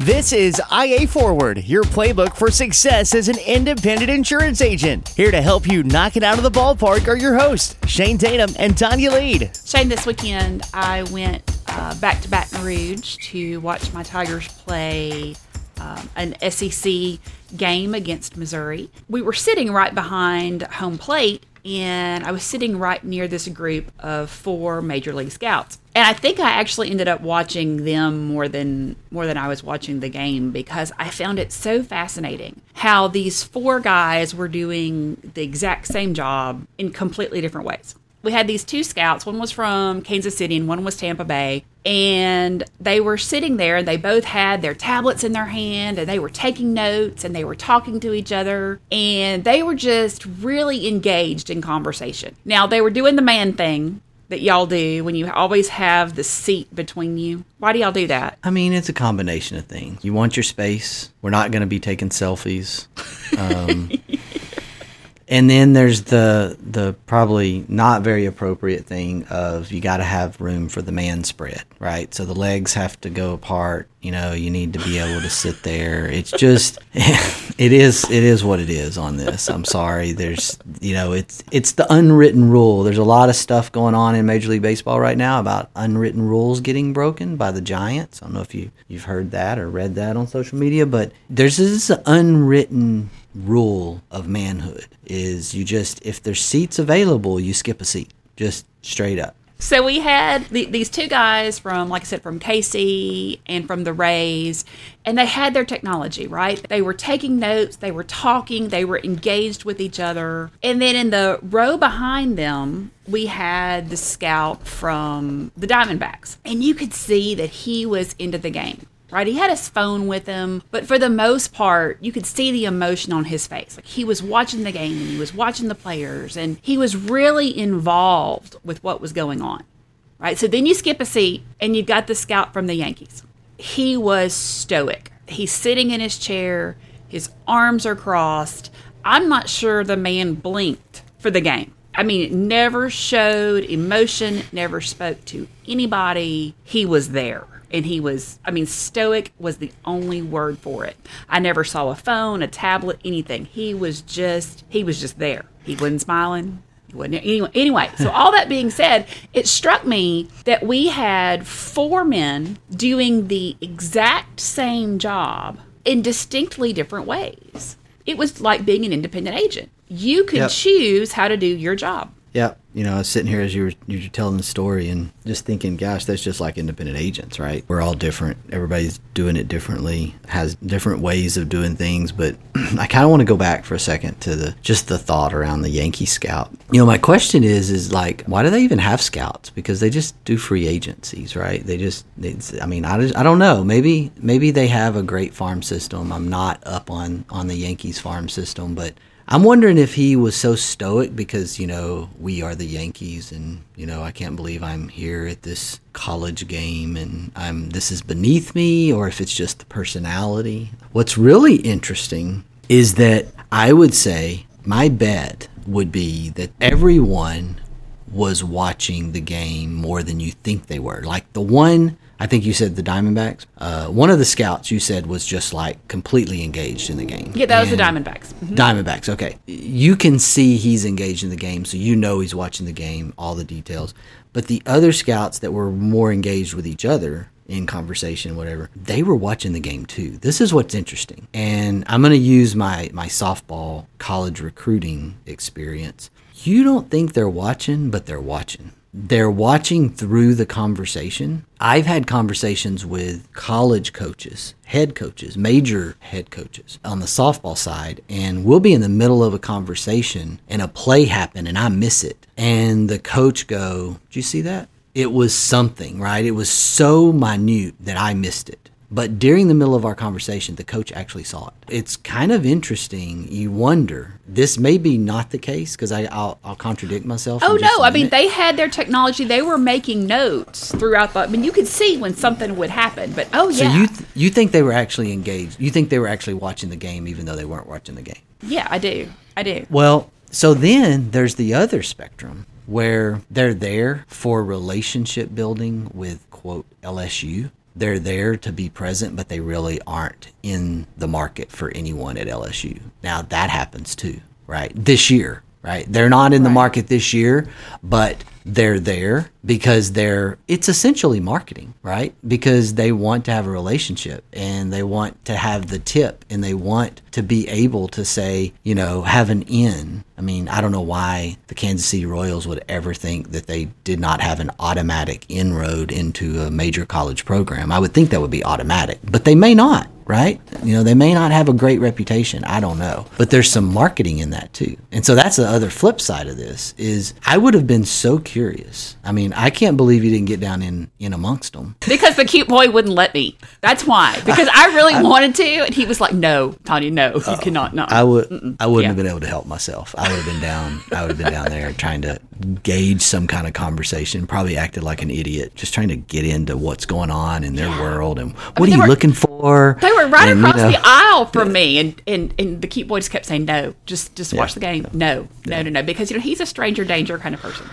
This is IA Forward, your playbook for success as an independent insurance agent. Here to help you knock it out of the ballpark are your hosts, Shane Tatum and Tonya Lead. Shane, this weekend I went uh, back to Baton Rouge to watch my Tigers play um, an SEC game against Missouri. We were sitting right behind home plate, and I was sitting right near this group of four major league scouts. And I think I actually ended up watching them more than more than I was watching the game because I found it so fascinating how these four guys were doing the exact same job in completely different ways we had these two scouts. One was from Kansas City and one was Tampa Bay. And they were sitting there and they both had their tablets in their hand and they were taking notes and they were talking to each other and they were just really engaged in conversation. Now, they were doing the man thing that y'all do when you always have the seat between you. Why do y'all do that? I mean, it's a combination of things. You want your space. We're not going to be taking selfies. Um, and then there's the the probably not very appropriate thing of you got to have room for the man spread, right? So the legs have to go apart. You know, you need to be able to sit there. It's just it is it is what it is on this. I'm sorry. There's you know it's it's the unwritten rule. There's a lot of stuff going on in Major League Baseball right now about unwritten rules getting broken by the Giants. I don't know if you you've heard that or read that on social media, but there's this unwritten rule of manhood is you just if there's seats available you skip a seat just straight up so we had the, these two guys from like i said from KC and from the rays and they had their technology right? They were taking notes they were talking they were engaged with each other. And then in the row behind them we had the scout from the diamondbacks. And you could see that he was into the game right? He had his phone with him, but for the most part, you could see the emotion on his face. Like he was watching the game and he was watching the players and he was really involved with what was going on, right? So then you skip a seat and you got the scout from the Yankees. He was stoic. He's sitting in his chair, his arms are crossed. I'm not sure the man blinked for the game. I mean, it never showed emotion, never spoke to anybody. He was there and he was i mean stoic was the only word for it. I never saw a phone a tablet anything. He was just he was just there. He wasn't smiling. He wasn't anyway, anyway so all that being said it struck me that we had four men doing the exact same job in distinctly different ways. It was like being an independent agent. You could yep. choose how to do your job. Yeah, you know, I was sitting here as you were you were telling the story and just thinking, gosh, that's just like independent agents, right? We're all different. Everybody's doing it differently, has different ways of doing things. But I kind of want to go back for a second to the just the thought around the Yankee scout. You know, my question is, is like, why do they even have scouts? Because they just do free agencies, right? They just, I mean, I just, I don't know. Maybe maybe they have a great farm system. I'm not up on on the Yankees farm system, but I'm wondering if he was so stoic because, you know, we are the Yankees and, you know, I can't believe I'm here at this college game and I'm this is beneath me or if it's just the personality. What's really interesting is that I would say my bet would be that everyone was watching the game more than you think they were. Like the one I think you said the Diamondbacks. Uh, one of the scouts you said was just like completely engaged in the game. Yeah, that was the Diamondbacks. Mm-hmm. Diamondbacks. Okay, you can see he's engaged in the game, so you know he's watching the game, all the details. But the other scouts that were more engaged with each other in conversation, whatever, they were watching the game too. This is what's interesting, and I'm going to use my my softball college recruiting experience. You don't think they're watching, but they're watching they're watching through the conversation. I've had conversations with college coaches, head coaches, major head coaches on the softball side, and we'll be in the middle of a conversation and a play happen and I miss it. And the coach go, "Do you see that?" It was something, right? It was so minute that I missed it. But during the middle of our conversation, the coach actually saw it. It's kind of interesting. You wonder. This may be not the case because I'll, I'll contradict myself. Oh no! I mean, they had their technology. They were making notes throughout the. I mean, you could see when something would happen. But oh yeah. So you th- you think they were actually engaged? You think they were actually watching the game, even though they weren't watching the game? Yeah, I do. I do. Well, so then there's the other spectrum where they're there for relationship building with quote LSU they're there to be present, but they really aren't in the market for anyone at LSU. Now that happens too, right? This year, right? They're not in the market this year, but they're there because they're it's essentially marketing, right? Because they want to have a relationship and they want to have the tip and they want to be able to say, you know, have an in. I mean, I don't know why the Kansas City Royals would ever think that they did not have an automatic inroad into a major college program. I would think that would be automatic, but they may not right? You know, they may not have a great reputation. I don't know. But there's some marketing in that too. And so that's the other flip side of this is I would have been so curious. I mean, I can't believe you didn't get down in in amongst them. Because the cute boy wouldn't let me. That's why. Because I really wanted to and he was like, "No, Tonya, no. You cannot no." I would I wouldn't Yeah. have been able to help myself. I would have been down I would have been down there trying to gauge some kind of conversation, probably acted like an idiot, just trying to get into what's going on in their world and what they are you were- looking for? They were right And, you across know, the aisle from me, and, and and the cute boy just kept saying, "No, just just watch the game. No, no, no, no," because you know he's a stranger danger kind of person.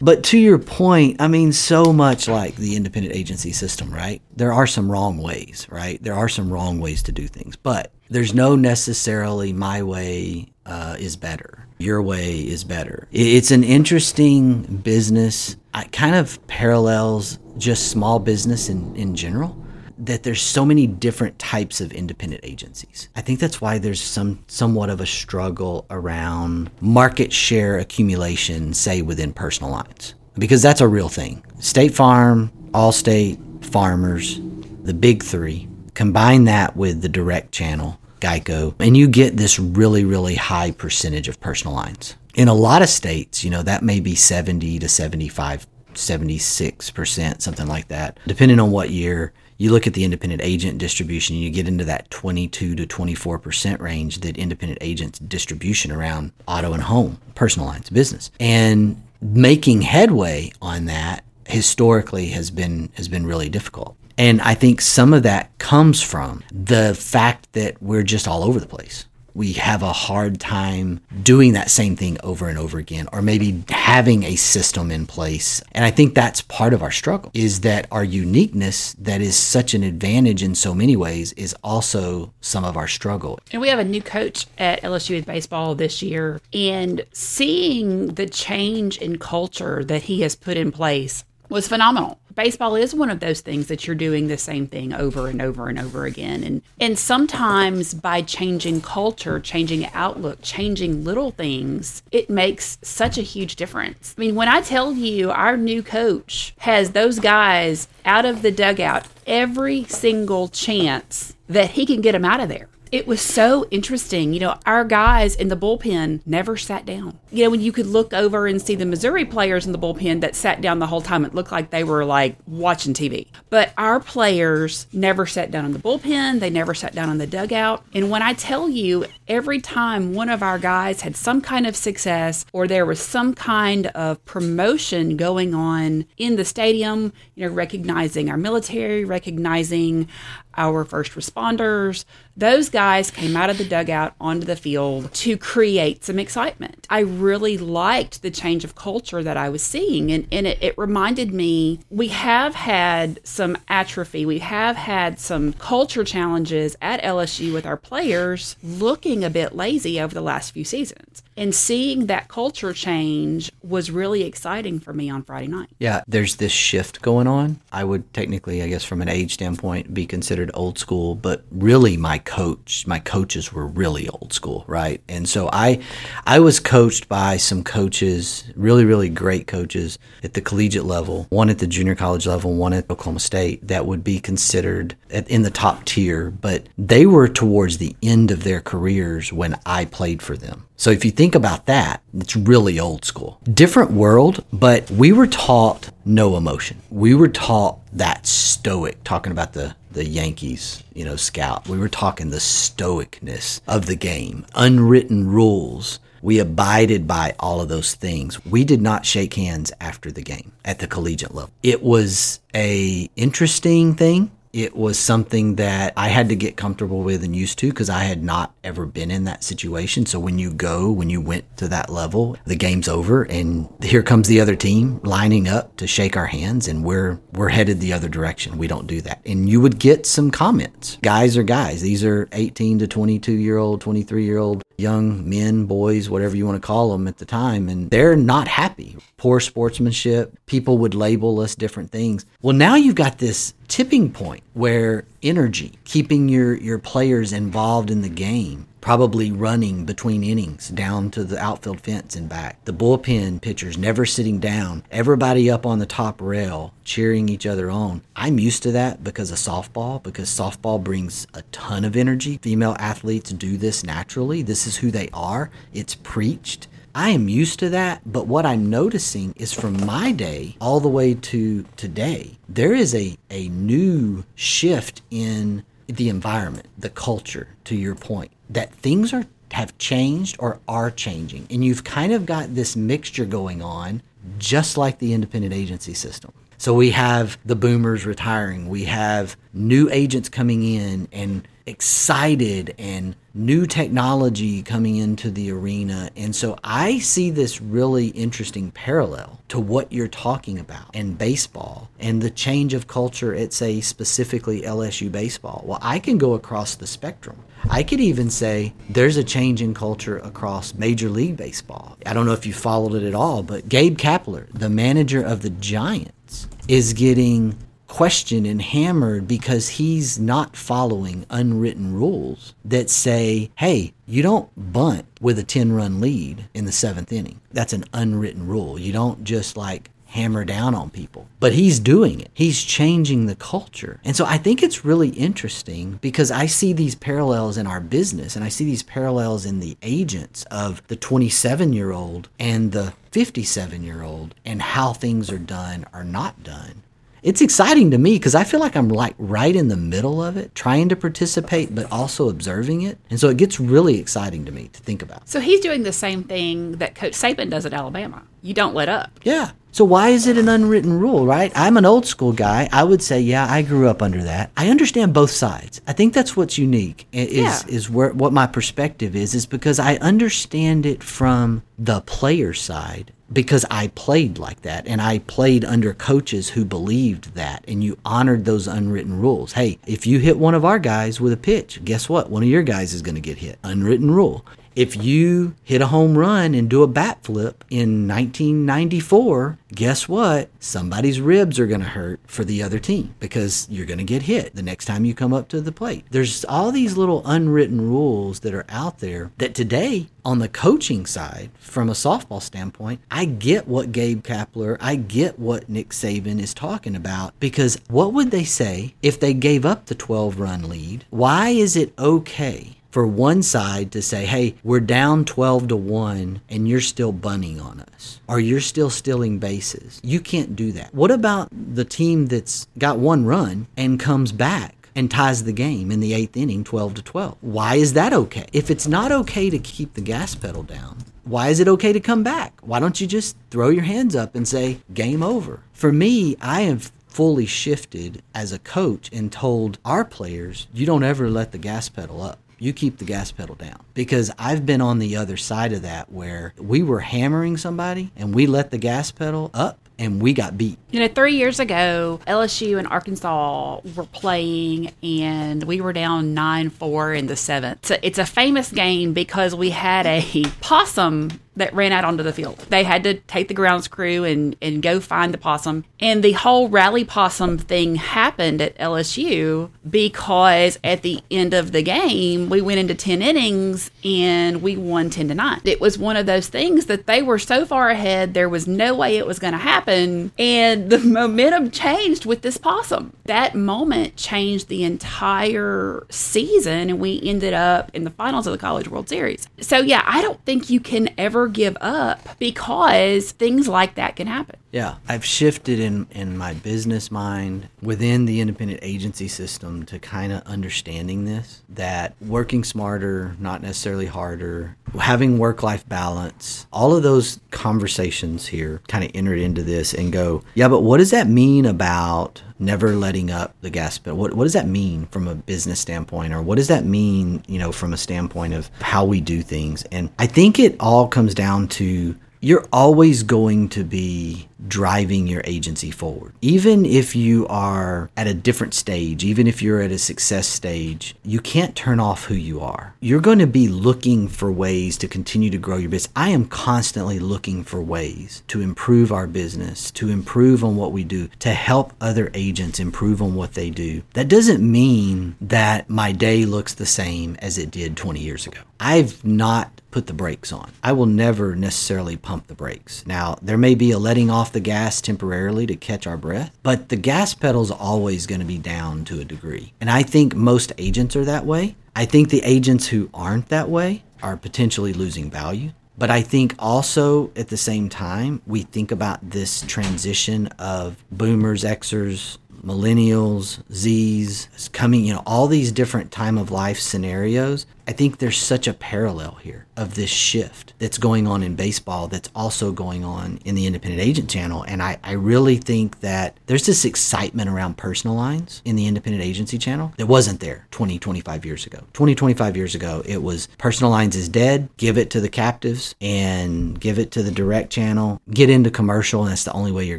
But to your point, I mean, so much like the independent agency system, right? There are some wrong ways, right? There are some wrong ways to do things, but there's no necessarily my way uh, is better. Your way is better. It's an interesting business. It kind of parallels just small business in, in general that there's so many different types of independent agencies. I think that's why there's some somewhat of a struggle around market share accumulation, say within personal lines, because that's a real thing. State Farm, Allstate, Farmers, the big three. Combine that with the direct channel, Geico, and you get this really, really high percentage of personal lines. In a lot of states, you know, that may be 70 to 75 76%, something like that. Depending on what year, you look at the independent agent distribution, and you get into that 22 to 24% range that independent agents distribution around auto and home, personal lines, business. And making headway on that historically has been has been really difficult. And I think some of that comes from the fact that we're just all over the place we have a hard time doing that same thing over and over again or maybe having a system in place and i think that's part of our struggle is that our uniqueness that is such an advantage in so many ways is also some of our struggle And we have a new coach at LSU with baseball this year, and seeing the change in culture that he has put in place was phenomenal. Baseball is one of those things that you're doing the same thing over and over and over again. And and sometimes by changing culture, changing outlook, changing little things, it makes such a huge difference. I mean, when I tell you our new coach has those guys out of the dugout every single chance that he can get them out of there. It was so interesting. You know, our guys in the bullpen never sat down. You know, when you could look over and see the Missouri players in the bullpen that sat down the whole time, it looked like they were like watching TV. But our players never sat down in the bullpen. They never sat down in the dugout. And when I tell you, every time one of our guys had some kind of success or there was some kind of promotion going on in the stadium, you know, recognizing our military, recognizing our first responders. Those guys came out of the dugout onto the field to create some excitement. I really liked the change of culture that I was seeing, and, and it, it reminded me we have had some atrophy, we have had some culture challenges at LSU with our players looking a bit lazy over the last few seasons. And seeing that culture change was really exciting for me on Friday night. yeah there's this shift going on i would technically i guess from an age standpoint be considered old school but really my coach my coaches were really old school right and so i i was coached by some coaches really really great coaches at the collegiate level one at the junior college level one at oklahoma state that would be considered at, in the top tier but they were towards the end of their careers when i played for them so if you think about that, it's really old school. Different world, but we were taught no emotion. We were taught that stoic, talking about the, the Yankees, you know, scout. We were talking the stoicness of the game, unwritten rules. We abided by all of those things. We did not shake hands after the game at the collegiate level. It was a interesting thing It was something that I had to get comfortable with and used to because I had not ever been in that situation. So when you go, when you went to that level, the game's over and here comes the other team lining up to shake our hands and we're we're headed the other direction. We don't do that. And you would get some comments. Guys are guys. These are 18 to 22 year old, 23 year old young men, boys, whatever you want to call them at the time, and they're not happy. Poor sportsmanship. People would label us different things. Well, now you've got this tipping point where energy, keeping your, your players involved in the game, probably running between innings down to the outfield fence and back. The bullpen pitchers never sitting down, everybody up on the top rail cheering each other on. I'm used to that because of softball, because softball brings a ton of energy. Female athletes do this naturally. This is who they are, it's preached. I am used to that, but what I'm noticing is from my day all the way to today, there is a, a new shift in the environment, the culture, to your point, that things are have changed or are changing. And you've kind of got this mixture going on, just like the independent agency system. So we have the boomers retiring, we have new agents coming in and excited and new technology coming into the arena. And so I see this really interesting parallel to what you're talking about in baseball and the change of culture at, say, specifically LSU baseball. Well, I can go across the spectrum. I could even say there's a change in culture across Major League Baseball. I don't know if you followed it at all, but Gabe Kapler, the manager of the Giants, is getting questioned and hammered because he's not following unwritten rules that say, hey, you don't bunt with a 10 run lead in the seventh inning. That's an unwritten rule. You don't just like hammer down on people. But he's doing it. He's changing the culture. And so I think it's really interesting because I see these parallels in our business and I see these parallels in the agents of the 27 year old and the 57 year old and how things are done or not done it's exciting to me because I feel like I'm like right in the middle of it, trying to participate, but also observing it. And so it gets really exciting to me to think about. So he's doing the same thing that Coach Saban does at Alabama. You don't let up. Yeah. So why is it an unwritten rule, right? I'm an old school guy. I would say, yeah, I grew up under that. I understand both sides. I think that's what's unique is Yeah. is where what my perspective is is because I understand it from the player side because I played like that and I played under coaches who believed that and you honored those unwritten rules. Hey, if you hit one of our guys with a pitch, guess what? One of your guys is going to get hit. Unwritten rule. If you hit a home run and do a bat flip in 1994, guess what? Somebody's ribs are going to hurt for the other team because you're going to get hit the next time you come up to the plate. There's all these little unwritten rules that are out there that today, on the coaching side, from a softball standpoint, I get what Gabe Kapler, I get what Nick Saban is talking about because what would they say if they gave up the 12 run lead? Why is it okay? For one side to say, hey, we're down 12 to 1 and you're still bunting on us or you're still stealing bases. You can't do that. What about the team that's got one run and comes back? And ties the game in the eighth inning, 12 to 12. Why is that okay? If it's not okay to keep the gas pedal down, why is it okay to come back? Why don't you just throw your hands up and say, game over? For me, I have fully shifted as a coach and told our players, you don't ever let the gas pedal up you keep the gas pedal down. Because I've been on the other side of that where we were hammering somebody and we let the gas pedal up and we got beat. You know, three years ago, LSU and Arkansas were playing, and we were down 9 4 in the seventh. It's a, it's a famous game because we had a possum that ran out onto the field. They had to take the grounds crew and, and go find the possum. And the whole rally possum thing happened at LSU because at the end of the game, we went into 10 innings and we won 10 to 9. It was one of those things that they were so far ahead, there was no way it was going to happen. And the momentum changed with this possum. That moment changed the entire season, and we ended up in the finals of the College World Series. So, yeah, I don't think you can ever give up because things like that can happen. Yeah, I've shifted in, in my business mind within the independent agency system to kind of understanding this that working smarter, not necessarily harder, having work life balance, all of those conversations here kind of entered into this and go, yeah, but what does that mean about never letting up the gas pedal. What, what does that mean from a business standpoint, or what does that mean, you know, from a standpoint of how we do things? And I think it all comes down to you're always going to be driving your agency forward. Even if you are at a different stage, even if you're at a success stage, you can't turn off who you are. You're going to be looking for ways to continue to grow your business. I am constantly looking for ways to improve our business, to improve on what we do, to help other agents improve on what they do. That doesn't mean that my day looks the same as it did 20 years ago. I've not put the brakes on. I will never necessarily pump the brakes. Now, there may be a letting off the gas temporarily to catch our breath, but the gas pedal's always going to be down to a degree. And I think most agents are that way. I think the agents who aren't that way are potentially losing value. But I think also at the same time, we think about this transition of boomers, Xers, millennials, Zs coming, you know, all these different time of life scenarios. I think there's such a parallel here of this shift that's going on in baseball that's also going on in the independent agent channel. And I, I really think that there's this excitement around personal lines in the independent agency channel that wasn't there 20, 25 years ago. 20, 25 years ago, it was personal lines is dead, give it to the captives and give it to the direct channel, get into commercial, and that's the only way you're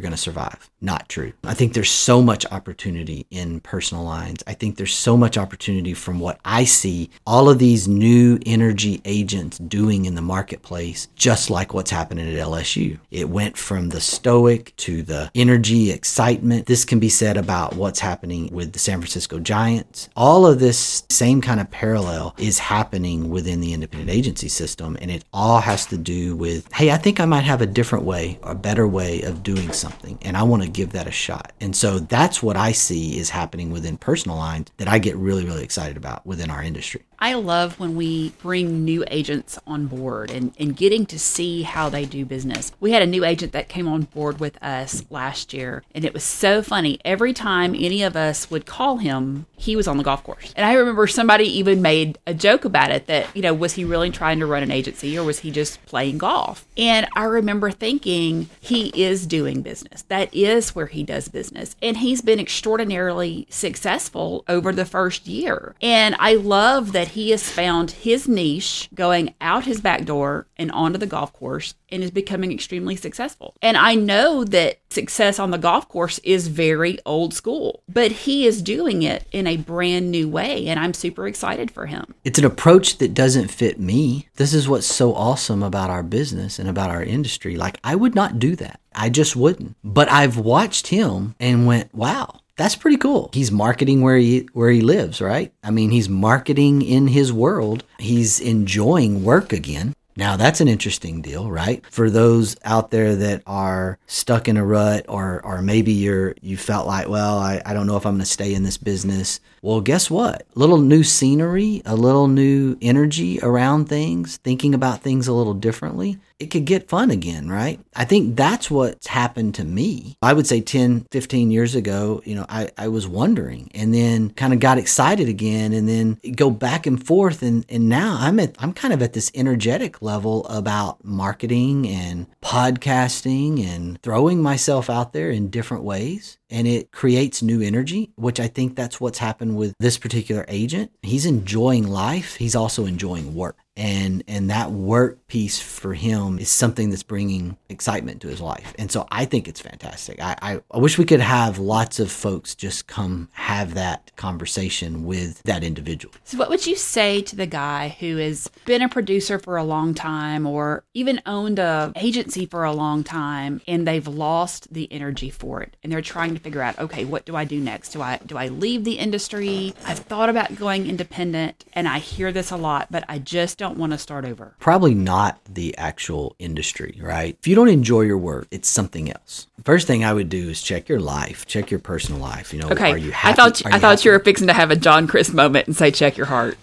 going to survive. Not true. I think there's so much opportunity in personal lines. I think there's so much opportunity from what I see. All of these these new energy agents doing in the marketplace, just like what's happening at LSU. It went from the stoic to the energy excitement. This can be said about what's happening with the San Francisco Giants. All of this same kind of parallel is happening within the independent agency system, and it all has to do with hey, I think I might have a different way, a better way of doing something, and I want to give that a shot. And so that's what I see is happening within personal lines that I get really, really excited about within our industry. I love when we bring new agents on board and, and getting to see how they do business. We had a new agent that came on board with us last year, and it was so funny. Every time any of us would call him, he was on the golf course. And I remember somebody even made a joke about it that, you know, was he really trying to run an agency or was he just playing golf? And I remember thinking he is doing business. That is where he does business. And he's been extraordinarily successful over the first year. And I love that he has found his niche going out his back door and onto the golf course and is becoming extremely successful. And I know that success on the golf course is very old school, but he is doing it in a brand new way. And I'm super excited for him. It's an approach that doesn't fit me. This is what's so awesome about our business and about our industry. Like, I would not do that. I just wouldn't. But I've watched him and went, wow, that's pretty cool. He's marketing where he where he lives, right? I mean, he's marketing in his world. He's enjoying work again. Now that's an interesting deal, right? For those out there that are stuck in a rut or or maybe you're you felt like, well, I, I don't know if I'm gonna stay in this business. Well, guess what? A little new scenery, a little new energy around things, thinking about things a little differently it could get fun again, right? I think that's what's happened to me. I would say 10, 15 years ago, you know, I, I was wondering and then kind of got excited again and then go back and forth. And, and now I'm at, I'm kind of at this energetic level about marketing and podcasting and throwing myself out there in different ways. And it creates new energy, which I think that's what's happened with this particular agent. He's enjoying life. He's also enjoying work and and that work piece for him is something that's bringing excitement to his life and so i think it's fantastic I, I, I wish we could have lots of folks just come have that conversation with that individual so what would you say to the guy who has been a producer for a long time or even owned a agency for a long time and they've lost the energy for it and they're trying to figure out okay what do i do next do i do i leave the industry i've thought about going independent and i hear this a lot but i just don't want to start over? Probably not the actual industry, right? If you don't enjoy your work, it's something else. First thing I would do is check your life, check your personal life. You know, okay. are you happy? I thought you, I thought you were fixing to have a John Chris moment and say check your heart.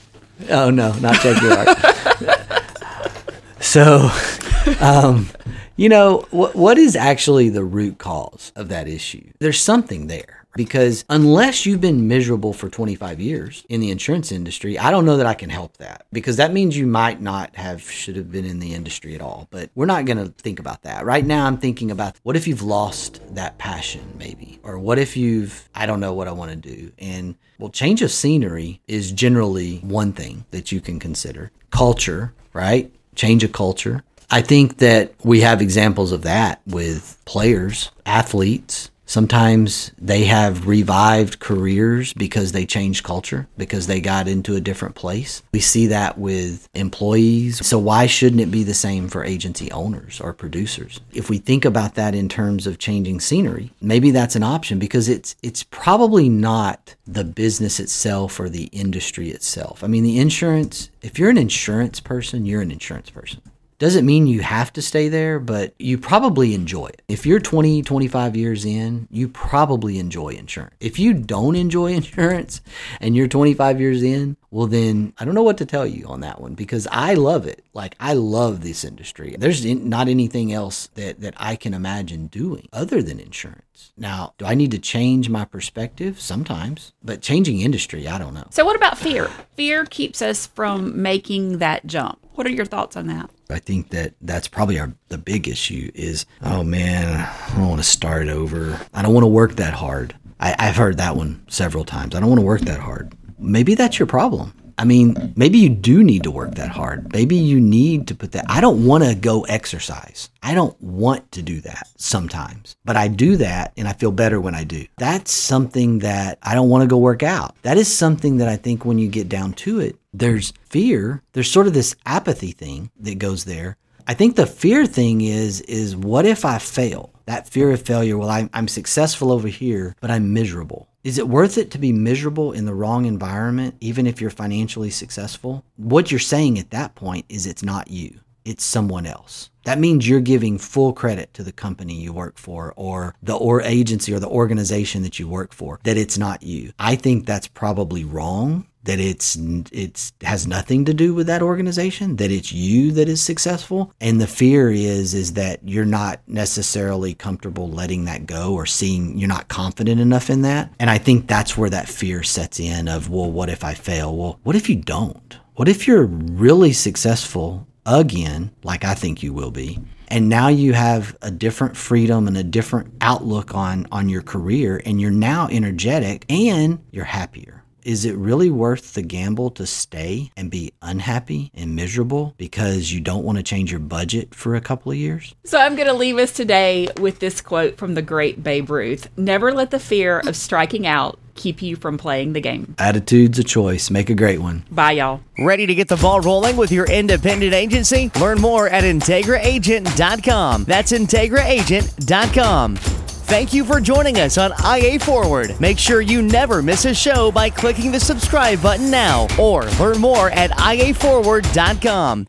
Oh no, not check your heart. so, um, you know what? What is actually the root cause of that issue? There's something there because unless you've been miserable for 25 years in the insurance industry, I don't know that I can help that because that means you might not have should have been in the industry at all. But we're not going to think about that. Right now I'm thinking about what if you've lost that passion maybe or what if you've I don't know what I want to do and well change of scenery is generally one thing that you can consider. Culture, right? Change of culture. I think that we have examples of that with players, athletes. Sometimes they have revived careers because they changed culture, because they got into a different place. We see that with employees. So, why shouldn't it be the same for agency owners or producers? If we think about that in terms of changing scenery, maybe that's an option because it's, it's probably not the business itself or the industry itself. I mean, the insurance, if you're an insurance person, you're an insurance person. Doesn't mean you have to stay there, but you probably enjoy it. If you're 20, 25 years in, you probably enjoy insurance. If you don't enjoy insurance and you're 25 years in, well, then I don't know what to tell you on that one because I love it. Like, I love this industry. There's not anything else that, that I can imagine doing other than insurance. Now, do I need to change my perspective? Sometimes, but changing industry, I don't know. So, what about fear? Fear keeps us from making that jump. What are your thoughts on that? I think that that's probably our the big issue is oh man I don't want to start over I don't want to work that hard I, I've heard that one several times I don't want to work that hard maybe that's your problem I mean, maybe you do need to work that hard. Maybe you need to put that. I don't want to go exercise. I don't want to do that sometimes, but I do that and I feel better when I do. That's something that I don't want to go work out. That is something that I think when you get down to it, there's fear. There's sort of this apathy thing that goes there. I think the fear thing is is what if I fail? That fear of failure. Well, I'm, I'm successful over here, but I'm miserable. Is it worth it to be miserable in the wrong environment, even if you're financially successful? What you're saying at that point is it's not you, it's someone else. That means you're giving full credit to the company you work for or the or agency or the organization that you work for that it's not you. I think that's probably wrong that it's it's has nothing to do with that organization that it's you that is successful. And the fear is is that you're not necessarily comfortable letting that go or seeing you're not confident enough in that. And i think that's where that fear sets in of well what if i fail? Well what if you don't? What if you're really successful again like i think you will be and now you have a different freedom and a different outlook on on your career and you're now energetic and you're happier is it really worth the gamble to stay and be unhappy and miserable because you don't want to change your budget for a couple of years? So I'm going to leave us today with this quote from the great Babe Ruth Never let the fear of striking out keep you from playing the game. Attitude's a choice. Make a great one. Bye, y'all. Ready to get the ball rolling with your independent agency? Learn more at IntegraAgent.com. That's IntegraAgent.com. Thank you for joining us on IA Forward. Make sure you never miss a show by clicking the subscribe button now or learn more at iaforward.com.